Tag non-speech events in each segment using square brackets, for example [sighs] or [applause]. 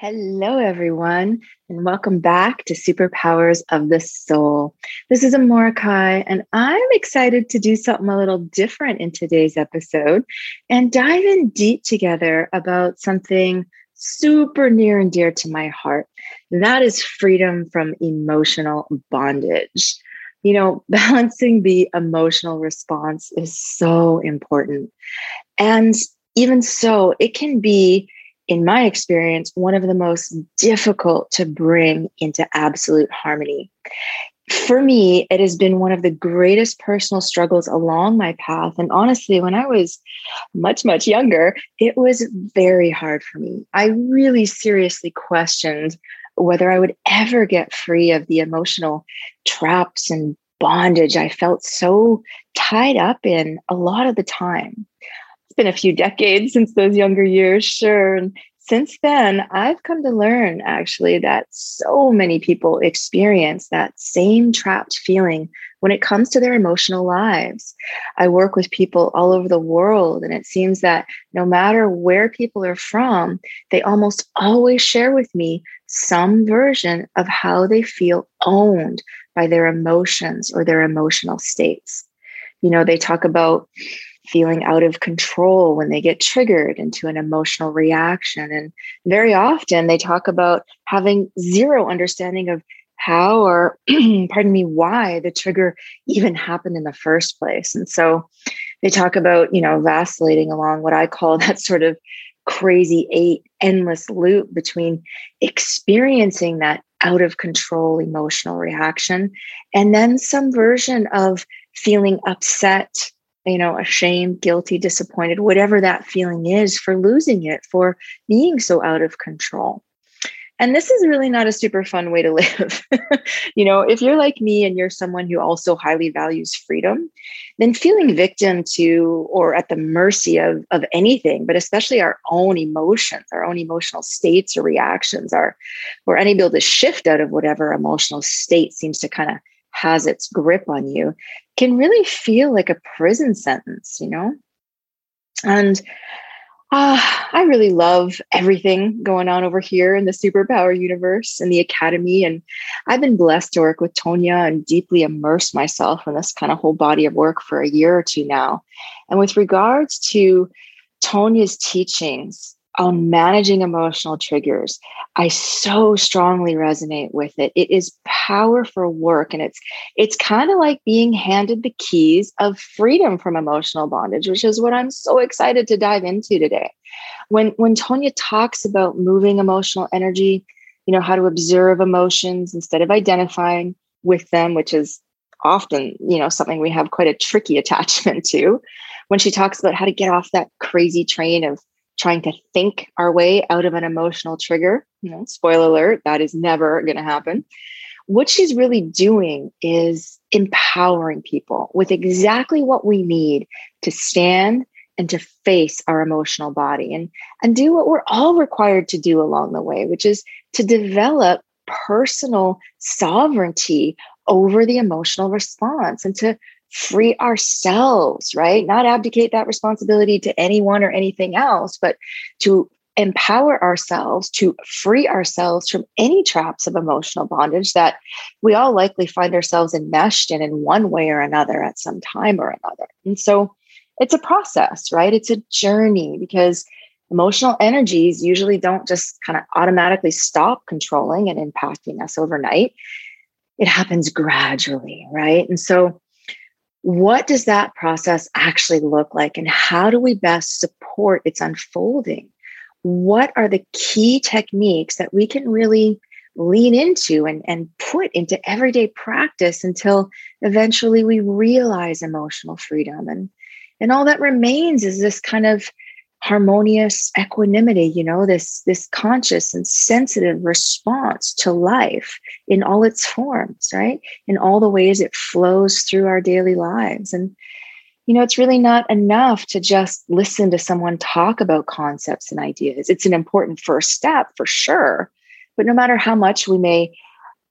Hello, everyone, and welcome back to Superpowers of the Soul. This is Amora and I'm excited to do something a little different in today's episode and dive in deep together about something super near and dear to my heart. That is freedom from emotional bondage. You know, [laughs] balancing the emotional response is so important. And even so, it can be in my experience, one of the most difficult to bring into absolute harmony. For me, it has been one of the greatest personal struggles along my path. And honestly, when I was much, much younger, it was very hard for me. I really seriously questioned whether I would ever get free of the emotional traps and bondage I felt so tied up in a lot of the time been a few decades since those younger years, sure. And since then, I've come to learn actually that so many people experience that same trapped feeling when it comes to their emotional lives. I work with people all over the world, and it seems that no matter where people are from, they almost always share with me some version of how they feel owned by their emotions or their emotional states. You know, they talk about feeling out of control when they get triggered into an emotional reaction. And very often they talk about having zero understanding of how or, [clears throat] pardon me, why the trigger even happened in the first place. And so they talk about, you know, vacillating along what I call [laughs] that sort of crazy eight endless loop between experiencing that out of control emotional reaction and then some version of feeling upset you know, ashamed, guilty, disappointed, whatever that feeling is for losing it, for being so out of control. And this is really not a super fun way to [laughs] live. you know, if you're like me and you're someone who also highly values freedom, then feeling victim to or at the mercy of, of anything, but especially our own emotions, our own emotional states or reactions, are we're unable to shift out of whatever emotional state seems to kind of has its grip on you can really feel like a prison sentence, you know? And uh, I really love everything going on over here in the superpower universe and the academy. And I've been blessed to work with Tonya and deeply immerse myself in this kind of whole body of work for a year or two now. And with regards to Tonya's teachings, on managing emotional triggers i so strongly resonate with it. It is powerful work and it's it's kind of like being handed the keys of freedom from emotional bondage which is what i'm so excited to dive into today. When when tonya talks about moving emotional energy you know how to observe emotions instead of identifying with them which is often you know something we have quite a tricky [laughs] attachment to when she talks about how to get off that crazy train of trying to think our way out of an emotional trigger. You know, spoiler alert, that is never going to happen. What she's really doing is empowering people with exactly what we need to stand and to face our emotional body and, and do what we're all required to do along the way, which is to develop personal sovereignty over the emotional response and to free ourselves, right? Not abdicate that responsibility to anyone or anything else, but to empower ourselves to free ourselves from any traps of emotional bondage that we all likely find ourselves enmeshed in in one way or another at some time or another. And so it's a process, right? It's a journey because emotional energies usually don't just kind of automatically stop controlling and impacting us overnight. It happens gradually, right? And so what does that process actually look like and how do we best support its unfolding? What are the key techniques that we can really lean into and, and put into everyday practice until eventually we realize emotional freedom? And and all that remains is this kind of harmonious equanimity you know this this conscious and sensitive response to life in all its forms right? In all the ways it flows through our daily lives. And you know it's really not enough to just listen to someone talk about concepts and ideas. It's an important first step for sure. But no matter how much we may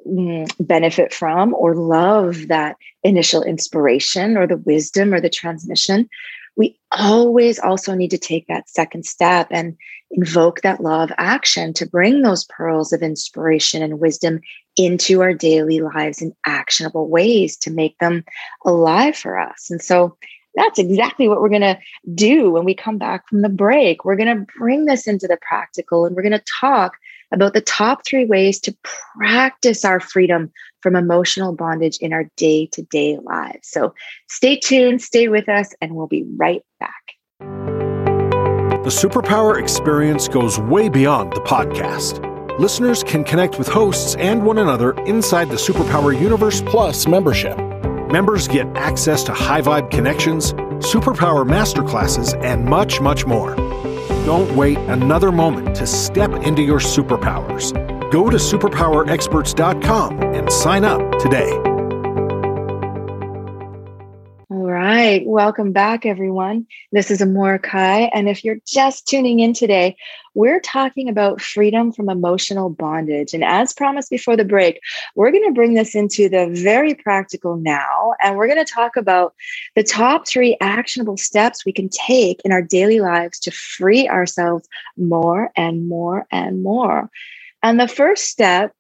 mm, benefit from or love that initial inspiration or the wisdom or the transmission we always also need to take that second step and invoke that law of action to bring those pearls of inspiration and wisdom into our daily lives in actionable ways to make them alive for us. And so that's exactly what we're going to do when we come back from the break. We're going to bring this into the practical and we're going to talk about the top three ways to practice our freedom from emotional bondage in our day to day lives. So stay tuned, stay with us, and we'll be right back. The Superpower experience goes way beyond the podcast. Listeners can connect with hosts and one another inside the Superpower Universe Plus membership. Members get access to high vibe connections, superpower masterclasses, and much, much more. Don't wait another moment to step into your superpowers. Go to superpowerexperts.com and sign up today. Right. Welcome back, everyone. This is Amorahki. And if you're just tuning in today, we're talking about freedom from emotional bondage. And as promised before the break, we're going to bring this into the very practical now. And we're going to talk about the top three actionable steps we can take in our daily lives to free ourselves more and more and more. And the first step,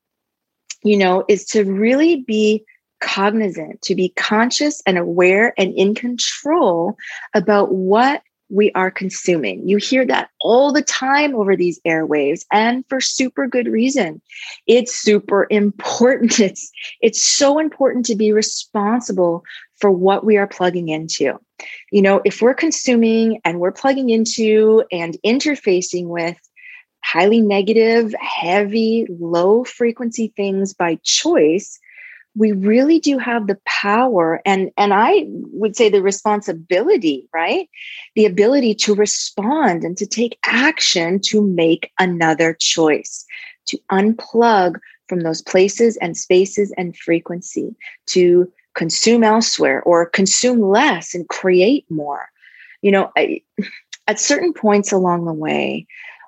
you know, is to really be cognizant, to be conscious and aware and in control about what we are consuming. You hear that all the time over these airwaves and for super good reason. It's super important. [laughs] It's it's so important to be responsible for what we are plugging into. You know, if we're consuming and we're plugging into and interfacing with highly negative, heavy, low frequency things by choice, we really do have the power and and I would say the responsibility, right? The ability to respond and to take action to make another choice, to unplug from those places and spaces and frequency, to consume elsewhere or consume less and create more. You know, I, at certain points along the way,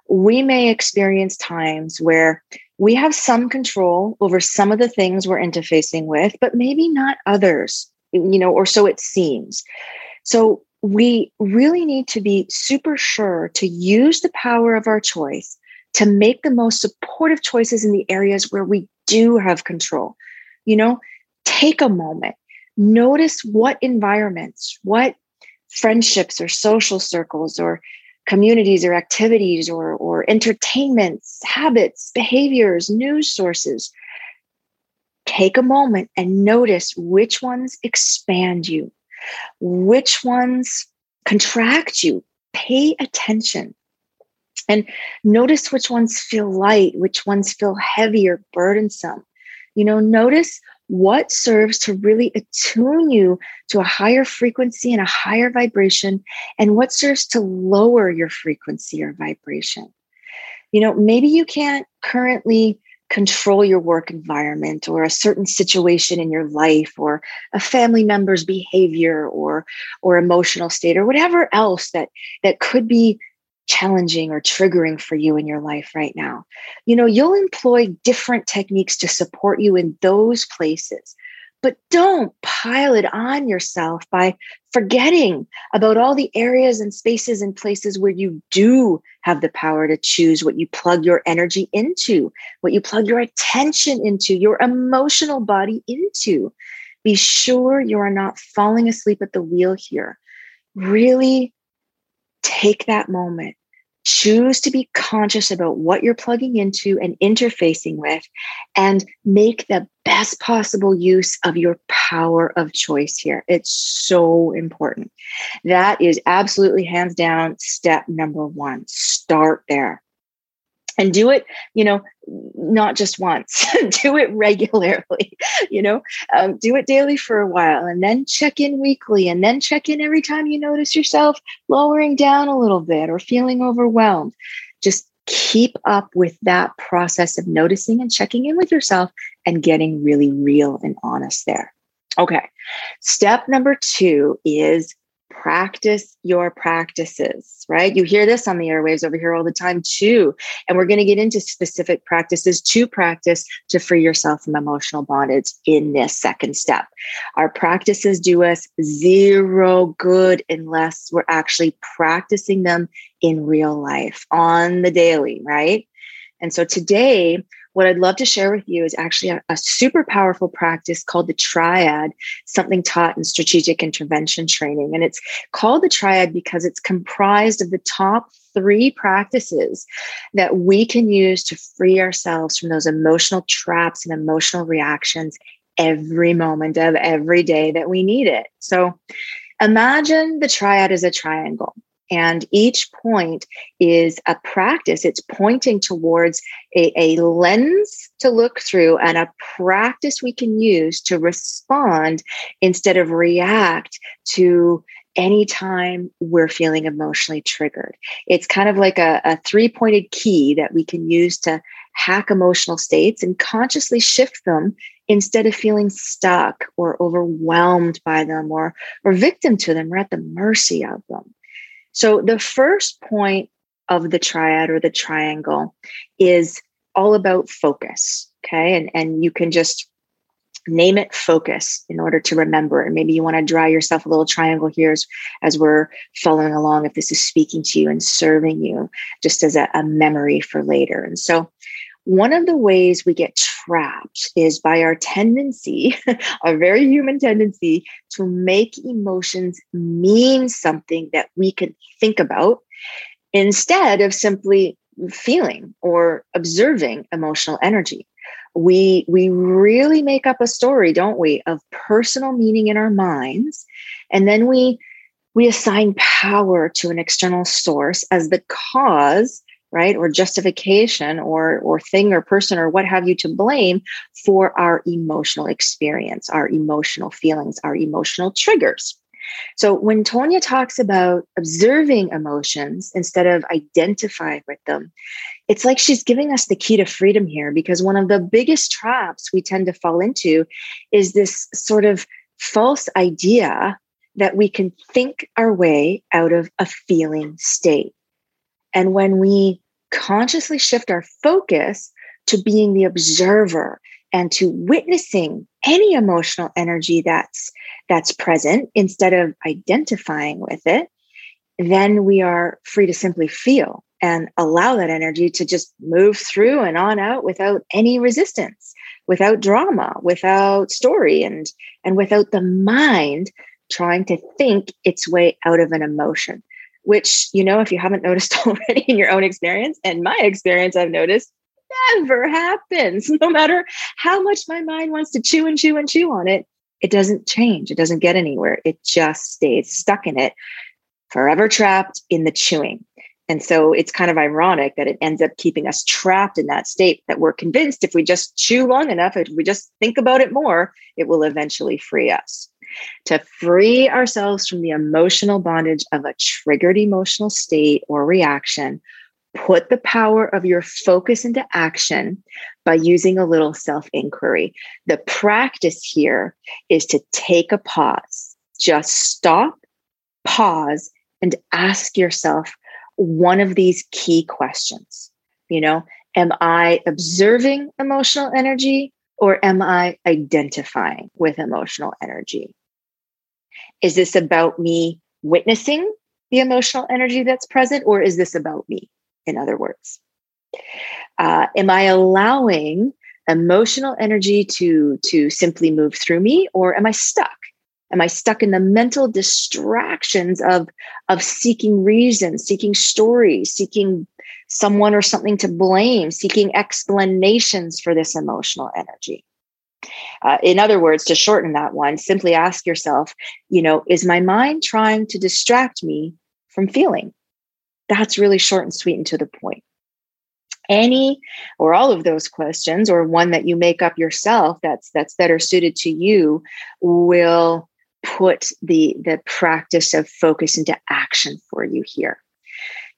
we may experience times where we have some control over some of the things we're interfacing with, but maybe not others, you know, or so it seems. So we really need to be super sure to use the power of our choice to make the most supportive choices in the areas where we do have control. You know, take a moment, notice what environments, what friendships or social circles or communities or activities or, or entertainments, habits, behaviors, news sources. Take a moment and notice which ones expand you, which ones contract you. Pay attention and notice which ones feel light, which ones feel heavy or burdensome. You know, notice what serves to really attune you to a higher frequency and a higher vibration, and what serves to lower your frequency or vibration. You know, maybe you can't currently control your work environment or a certain situation in your life or a family member's behavior or or emotional state or whatever else that that could be challenging or triggering for you in your life right now. You know, you'll employ different techniques to support you in those places, but don't pile it on yourself by forgetting about all the areas and spaces and places where you do have the power to choose what you plug your energy into, what you plug your attention into, your emotional body into. Be sure you are not falling asleep at the wheel here. Really take that moment choose to be conscious about what you're plugging into and interfacing with, and make the best possible use of your power of choice here. It's so important. That is absolutely hands down step number one. Start there. And do it you know not just once [laughs] do it regularly [laughs] you know um, do it daily for a while and then check in weekly and then check in every time you notice yourself lowering down a little bit or feeling overwhelmed. Just keep up with that process of noticing and checking in with yourself and getting really real and honest there. Okay. Step number two is practice your practices, right? You hear this on the airwaves over here all the time too. And we're going to get into specific practices to practice to free yourself from emotional bondage in this second step. Our practices do us zero good unless we're actually practicing them in real life on the daily, right? And so today, what I'd love to share with you is actually a, a, super powerful practice called the triad, something taught in strategic intervention training. And it's called the triad because it's comprised of the top three practices that we can use to free ourselves from those emotional traps and emotional reactions every moment of every day that we need it. So imagine the triad as a triangle. And each point is a practice. It's pointing towards a, a, lens to look through and a practice we can use to respond instead of react to anytime we're feeling emotionally triggered. It's kind of like a, a three pointed key that we can use to hack emotional states and consciously shift them instead of feeling stuck or overwhelmed by them or, or victim to them. We're at the mercy of them. So the first point of the triad or the triangle is all about focus. Okay. And, and you can just name it focus in order to remember and maybe you want to draw yourself a little triangle here as, as we're following along if this is speaking to you and serving you just as a, a memory for later and so one of the ways we get trapped is by our tendency, [laughs] our very human tendency, to make emotions mean something that we can think about instead of simply feeling or observing emotional energy. We, we really make up a story, don't we, of personal meaning in our minds. And then we, we assign power to an external source as the cause right? Or justification or or thing or person or what have you to blame for our emotional experience our emotional feelings our emotional triggers. So when tonya talks about observing emotions instead of identifying with them it's like she's giving us the key to freedom here because one of the biggest traps we tend to fall into is this sort of false idea that we can think our way out of a feeling state and when we consciously shift our focus to being the observer and to witnessing any emotional energy that's that's present instead of identifying with it then we are free to simply feel and allow that energy to just move through and on out without any resistance without drama without story and and without the mind trying to think its way out of an emotion which, you know, if you haven't noticed [laughs] already in your own experience, and my experience, I've noticed never happens. [laughs] No matter how much my mind wants to chew and chew and chew on it, it doesn't change. It doesn't get anywhere. It just stays stuck in it, forever trapped in the chewing. And so it's kind of ironic that it ends up keeping us trapped in that state that we're convinced if we just chew long enough, if we just think about it more, it will eventually free us to free ourselves from the emotional bondage of a triggered emotional state or reaction. Put the power of your focus into action by using a little self inquiry. The practice here is to take a pause, just stop, pause, and ask yourself one of these key questions. You know, am I observing emotional energy or am I identifying with emotional energy? Is this about me witnessing the emotional energy that's present, or is this about me, in other words? Uh, am I allowing emotional energy to, to simply move through me, or am I stuck? Am I stuck in the mental distractions of, of seeking reasons, seeking stories, seeking someone or something to blame, seeking explanations for this emotional energy? Uh, in other words, to shorten that one, simply ask yourself, you know, is my mind trying to distract me from feeling? That's really short and sweet and to the point. any or all of those questions or one that you make up yourself that's that's better suited to you will put the the practice of focus into action for you here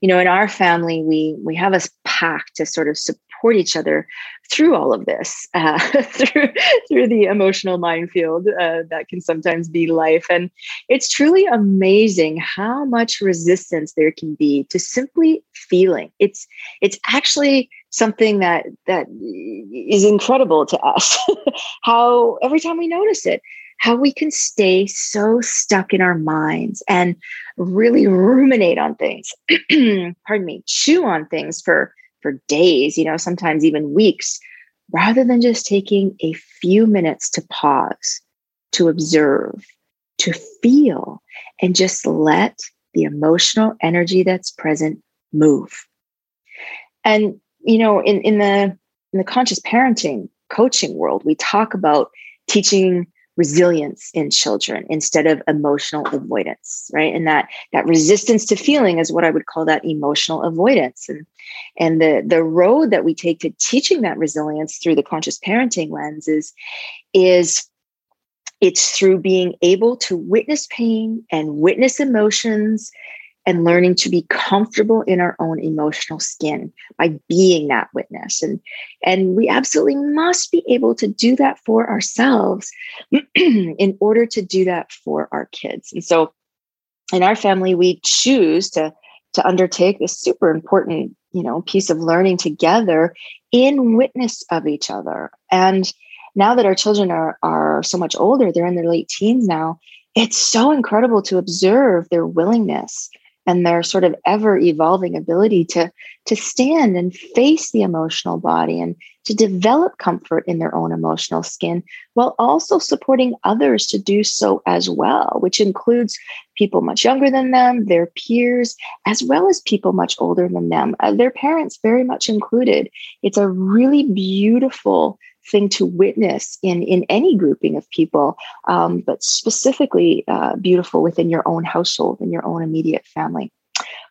you know in our family we we have a pact to sort of support each other through all of this [laughs] uh, through through the emotional minefield uh, that can sometimes be life. And it's truly amazing how much resistance there can be to simply feeling. It's it's actually something that that is incredible to us [laughs] how every time we notice it how we can stay so stuck in our minds and really ruminate on things. [clears throat] Pardon me chew on things for for days you know sometimes even weeks rather than just taking a few minutes to pause to observe to feel and just let the emotional energy that's present move. And you know in in the in the conscious parenting coaching world we talk about teaching resilience in children instead of emotional avoidance right? And that that resistance to feeling is what i would call that emotional avoidance. And and the the road that we take to teaching that resilience through the conscious parenting lens is is it's through being able to witness pain and witness emotions and learning to be comfortable in our own emotional skin by being that witness. And and we absolutely must be able to do that for ourselves [clears throat] in order to do that for our kids. And so in our family we choose to to undertake this super important you know piece of learning together in witness of each other. And now that our children are are so much older they're in their late teens now it's so incredible to observe their willingness and their sort of ever evolving ability to to stand and face the emotional body and to develop comfort in their own emotional skin while also supporting others to do so as well which includes people much younger than them their peers as well as people much older than them uh, their parents very much included. It's a really beautiful thing to witness in in any grouping of people, um, but specifically uh, beautiful within your own household and your own immediate family.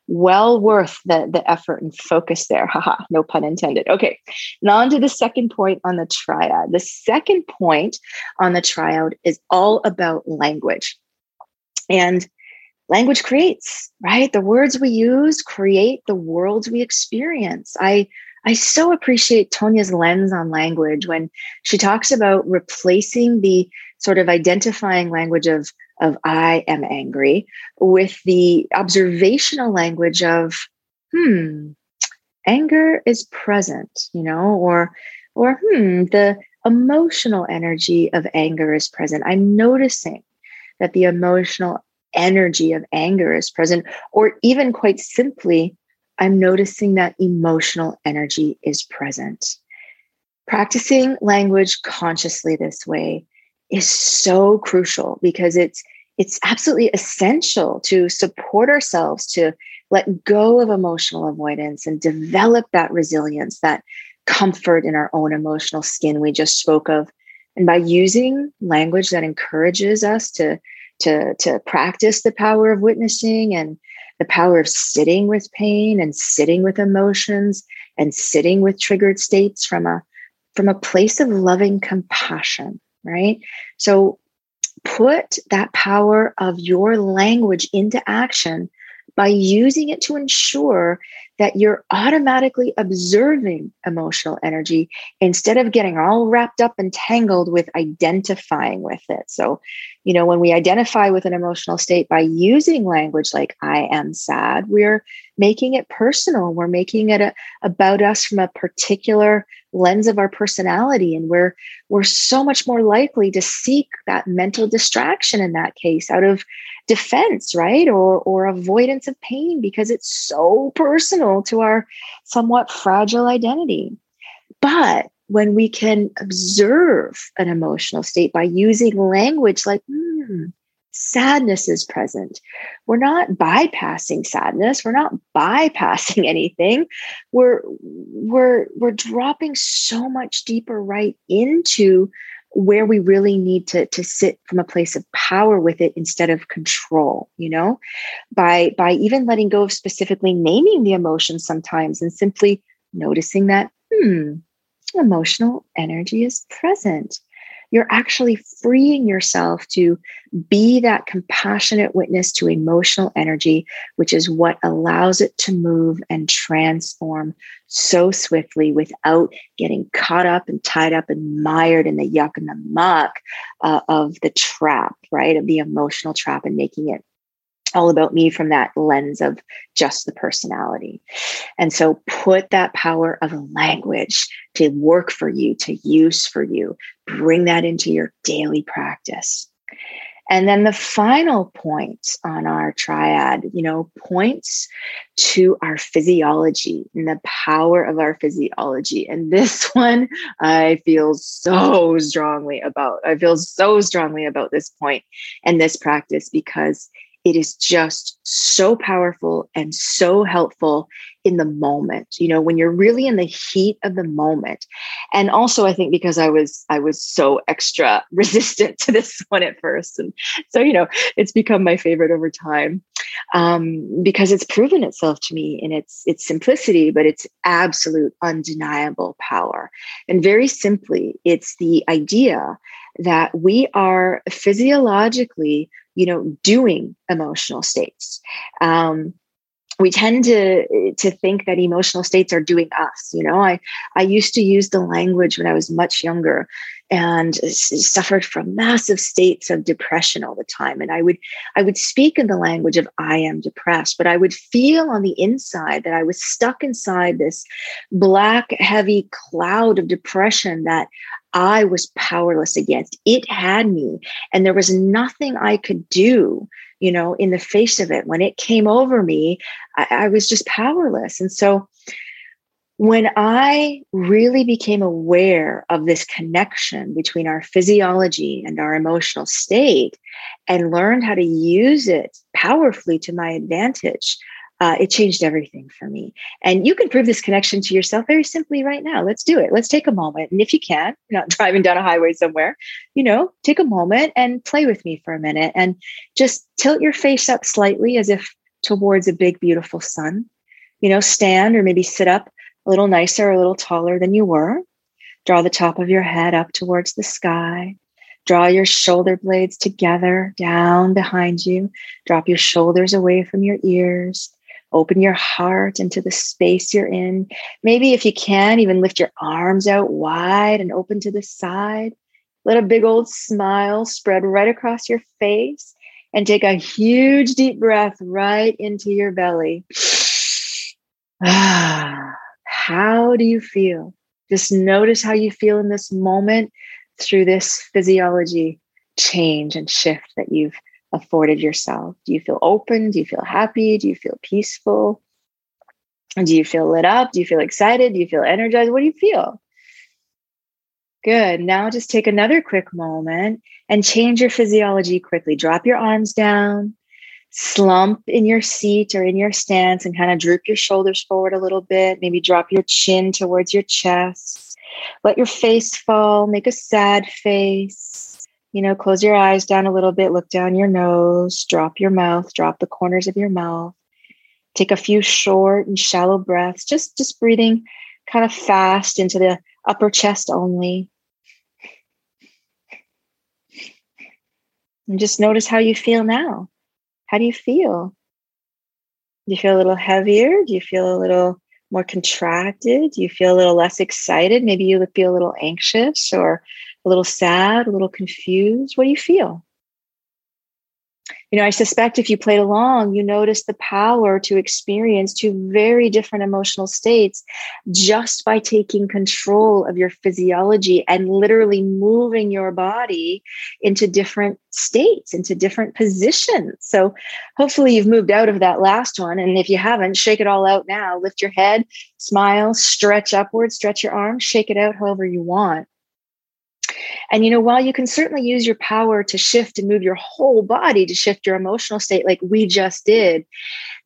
Well worth the the effort and focus there. [laughs] Haha, no pun intended. Okay, now on to the second point on the triad. The second point on the triad is all about language, and language creates right the words we use create the worlds we experience i I so appreciate Tonya's lens on language when she talks about replacing the sort of identifying language of, of I am angry with the observational language of, hmm, anger is present, you know, or or hmm, the emotional energy of anger is present. I'm noticing that the emotional energy of anger is present, or even quite simply, I'm noticing that emotional energy is present. Practicing language consciously this way is so crucial because it's it's absolutely essential to support ourselves to let go of emotional avoidance and develop that resilience, that comfort in our own emotional skin we just spoke of. And by using language that encourages us to, to, to practice the power of witnessing and the power of sitting with pain and sitting with emotions and sitting with triggered states from a from a place of loving compassion right? So put that power of your language into action by using it to ensure that you're automatically observing emotional energy instead of getting all wrapped up and tangled with identifying with it. So, you know, when we identify with an emotional state by using language like I am sad, we're making it personal. We're making it a, about us from a particular lens of our personality and we're we're so much more likely to seek that mental distraction in that case out of defense right or or avoidance of pain because it's so personal to our somewhat fragile identity but when we can observe an emotional state by using language like mm, sadness is present. We're not bypassing sadness. We're not bypassing [laughs] anything. We're we're we're dropping so much deeper right into where we really need to to sit from a place of power with it instead of control you know? By by even letting go of specifically naming the emotion sometimes and simply noticing that, hmm, emotional energy is present you're actually freeing yourself to be that compassionate witness to emotional energy, which is what allows it to move and transform so swiftly without getting caught up and tied up and mired in the yuck and the muck uh, of the trap, right? Of the emotional trap and making it all about me from that lens of just the personality. And so put that power of language to work for you, to use for you, bring that into your daily practice. And then the final point on our triad, you know, points to our physiology and the power of our physiology. And this [laughs] one I feel so strongly about. I feel so strongly about this point and this practice because it is just so powerful and so helpful in the moment you know when you're really in the heat of the moment. And also i think because i was i was so extra [laughs] resistant to this one at first. And so you know it's become my favorite over time um, because it's proven itself to me in its its simplicity but its absolute undeniable power. And very simply it's the idea that we are physiologically you know doing emotional states. Um, we tend to to think that emotional states are doing us you know? I i used to use the language when i was much younger and suffered from massive states of depression all the time. And i would i would speak in the language of i am depressed but i would feel on the inside that i was stuck inside this black heavy cloud of depression that I was powerless against. It had me, and there was nothing I could do, you know, in the face of it. When it came over me, I, I was just powerless. And so, when I really became aware of this connection between our physiology and our emotional state and learned how to use it powerfully to my advantage, uh, it changed everything for me. And you can prove this connection to yourself very simply right now. Let's do it. Let's take a moment. And if you can, you're [laughs] not driving down a highway somewhere, you know, take a moment and play with me for a minute and just tilt your face up slightly as if towards a big, beautiful sun. You know, stand or maybe sit up a little nicer, a little taller than you were. Draw the top of your head up towards the sky. Draw your shoulder blades together down behind you. Drop your shoulders away from your ears Open your heart into the space you're in. Maybe if you can, even lift your arms out wide and open to the side. Let a big old smile spread right across your face and take a huge deep breath right into your belly. Ah, [sighs] how do you feel? Just notice how you feel in this moment through this physiology change and shift that you've afforded yourself? Do you feel open? Do you feel happy? Do you feel peaceful? Do you feel lit up? Do you feel excited? Do you feel energized? What do you feel? Good. Now just take another quick moment and change your physiology quickly. Drop your arms down, slump in your seat or in your stance, and kind of droop your shoulders forward a little bit. Maybe drop your chin towards your chest. Let your face fall. Make a sad face you know, close your eyes down a little bit, look down your nose, drop your mouth, drop the corners of your mouth. Take a few short and shallow breaths, just just breathing kind of fast into the upper chest only. And just notice how you feel now. How do you feel? Do you feel a little heavier? Do you feel a little more contracted? Do you feel a little less excited? Maybe you feel a little anxious or a little sad, a little confused? What do you feel? You know, I suspect if you played along, you noticed the power to experience two very different emotional states just by taking control of your physiology and literally moving your body into different states, into different positions. So, hopefully, you've moved out of that last one. And if you haven't, shake it all out now. Lift your head, smile, stretch upward, stretch your arms, shake it out however you want. And, you know, while you can certainly use your power to shift and move your whole body to shift your emotional state, like we just did,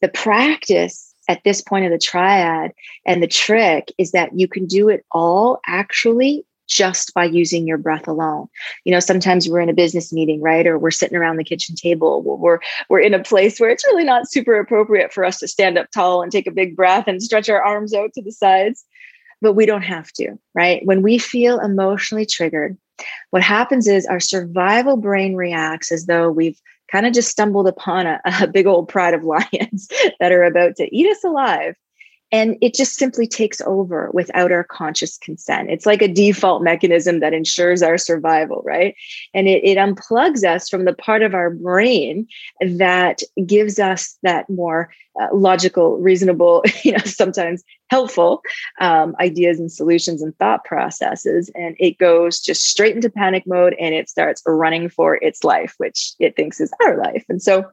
the practice at this point of the triad and the trick is that you can do it all actually just by using your breath alone. You know, sometimes we're in a business meeting, right? Or we're sitting around the kitchen table. We're we're in a place where it's really not super appropriate for us to stand up tall and take a big breath and stretch our arms out to the sides. But we don't have to, right? When we feel emotionally triggered, what happens is our survival brain reacts as though we've kind of just stumbled upon a, [laughs] a big old pride of [laughs] lions that are about to eat us alive and it just simply takes over without our conscious consent. It's like a default mechanism that ensures our survival right? And it, it unplugs us from the part of our brain that gives us that more uh, logical reasonable [laughs] you know sometimes helpful um, ideas and solutions and thought processes. And it goes just straight into panic mode and it starts running for its life which it thinks is our life. And so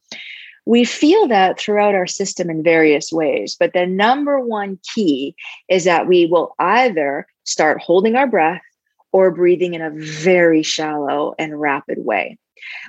we feel that throughout our system in various ways. But the number one key is that we will either start holding our breath or breathing in a very shallow and rapid way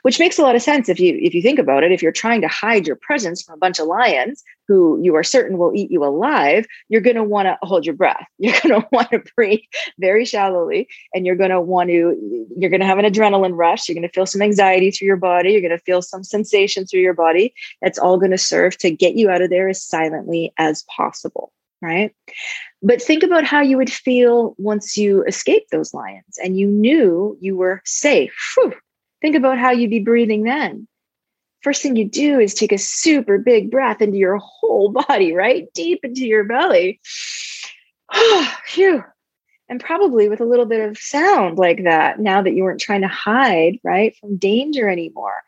which makes a lot of sense if you if you think about it. If you're trying to hide your presence from a bunch of lions who you are certain will eat you alive you're going to want to hold your breath. [laughs] You're going to want to breathe very shallowly and you're going to want to you're going to have an adrenaline rush. You're going to feel some anxiety through your body. You're going to feel some sensation through your body. That's all going to serve to get you out of there as silently as possible right? But think about how you would feel once you escaped those lions and you knew you were safe. Whew Think about how you'd be breathing then. First thing you do is take a super big breath into your whole [laughs] body, right? Deep into your belly. [sighs] Phew. And probably with a little bit of sound like that now that you weren't trying to hide, right, from danger anymore.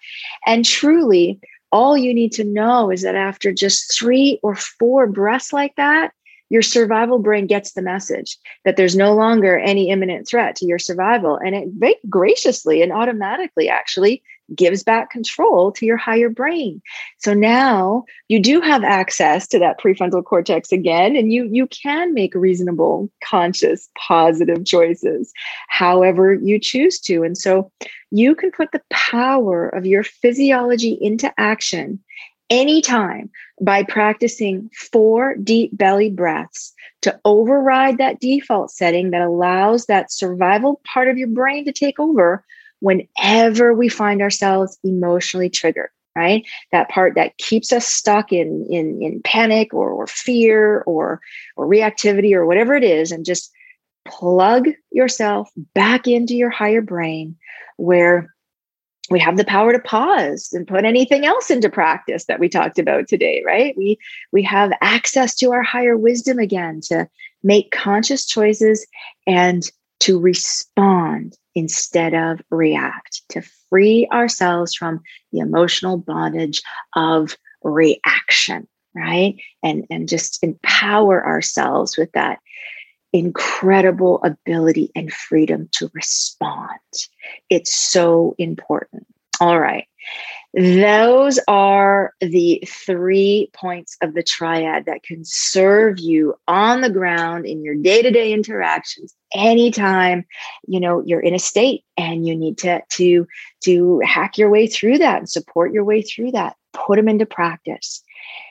And truly, all you need to know is that after just three or four breaths like that, your survival brain gets the message that there's no longer any imminent threat to your survival. And it very graciously and automatically actually gives back control to your higher brain. So now you do have access to that prefrontal cortex again, and you, you can make reasonable, conscious, positive choices however you choose to. And so you can put the power of your physiology into action anytime by practicing four deep belly breaths to override that default setting that allows that survival part of your brain to take over whenever we find ourselves emotionally triggered right? That part that keeps us stuck in in in panic or, or fear or or reactivity or whatever it is and just plug yourself back into your higher brain where we have the power to pause and put anything else into practice that we talked about today right? We we have access to our higher wisdom again to make conscious choices and to respond instead of react to free ourselves from the emotional bondage of reaction right? And and just empower ourselves with that incredible ability and freedom to respond. It's so important. All right. Those are the three points of the triad that can serve you on the ground in your day-to-day interactions anytime you know you're in a state and you need to to to hack your way through that and support your way through that put them into practice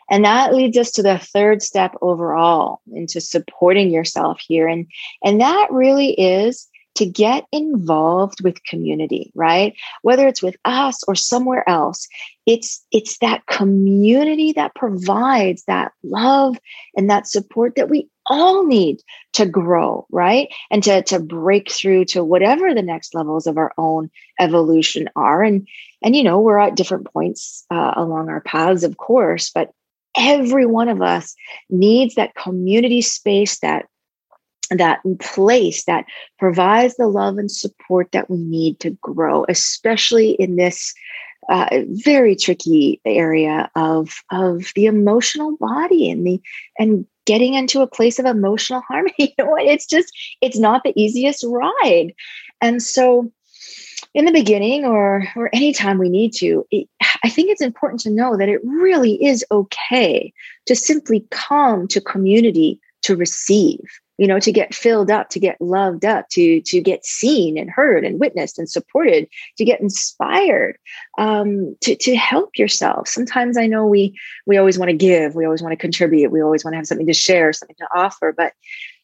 and that leads us to the third step overall into supporting yourself here. And and that really is to get involved with community right? Whether it's with us or somewhere else it's it's that community that provides that love and that support that we all need to grow right? And to to break through to whatever the next levels of our own evolution are. And and you know we're at different points uh, along our paths of course but every one of us needs that community space that that place that provides the love and support that we need to grow especially in this uh, very tricky area of of the emotional body and the and getting into a place of emotional [laughs] harmony. You know it's just it's not the easiest ride. And so in the beginning or or anytime we need to it, i think it's important to know that it really is okay to simply come to community to receive you know to get filled up to get loved up to to get seen and heard and witnessed and supported to get inspired um, to, to help yourself. Sometimes i know we we always want to give we always want to contribute we always want to have something to share something to offer but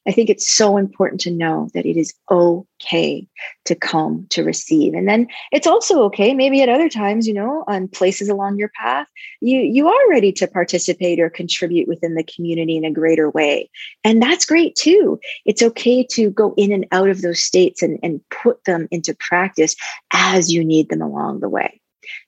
I think it's so important to know that it is okay to come to receive. And then it's also okay, maybe at other times, you know, on places along your path, you you are ready to participate or contribute within the community in a greater way. And that's great too. It's okay to go in and out of those states and, and put them into practice as you need them along the way.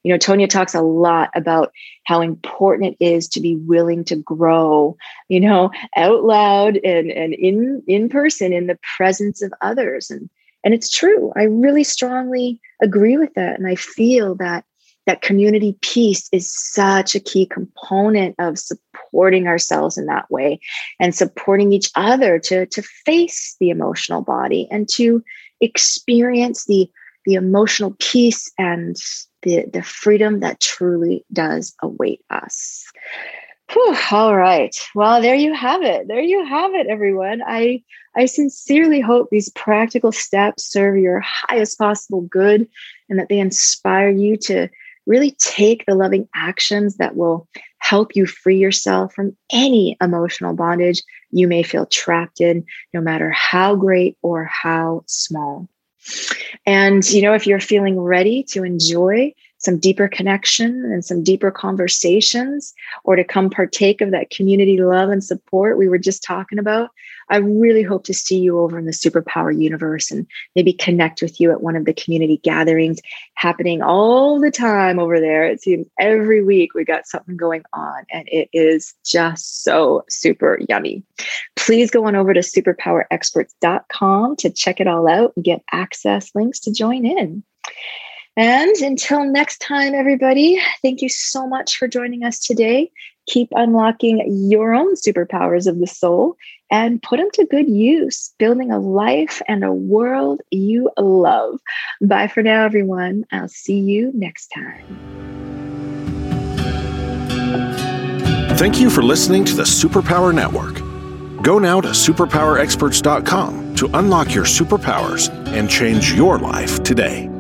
You know, Tonya talks a lot about how important it is to be willing to grow, you know, out loud and, and in, in person in the presence of others. And, and it's true. I really strongly agree with that. And I feel that that community piece is such a key component of supporting ourselves in that way and supporting each other to, to face the emotional body and to experience the the emotional peace and the, the freedom that truly does await us. Whew, all right. Well, there you have it. There you have it, everyone. I I sincerely hope these practical steps serve your highest possible good and that they inspire you to really take the loving actions that will help you free yourself from any emotional bondage you may feel trapped in, no matter how great or how small. And, you know, if you're feeling ready to enjoy some deeper connection and some deeper conversations, or to come partake of that community love and support we were just talking about, I really hope to see you over in the superpower universe and maybe connect with you at one of the community gatherings happening all the time over there. It seems every week we got something going on, and it is just so super yummy. Please go on over to superpowerexperts.com to check it all out and get access links to join in. And until next time, everybody, thank you so much for joining us today. Keep unlocking your own superpowers of the soul and put them to good use, building a life and a world you love. Bye for now, everyone. I'll see you next time. Thank you for listening to the Superpower Network. Go now to superpowerexperts.com to unlock your superpowers and change your life today.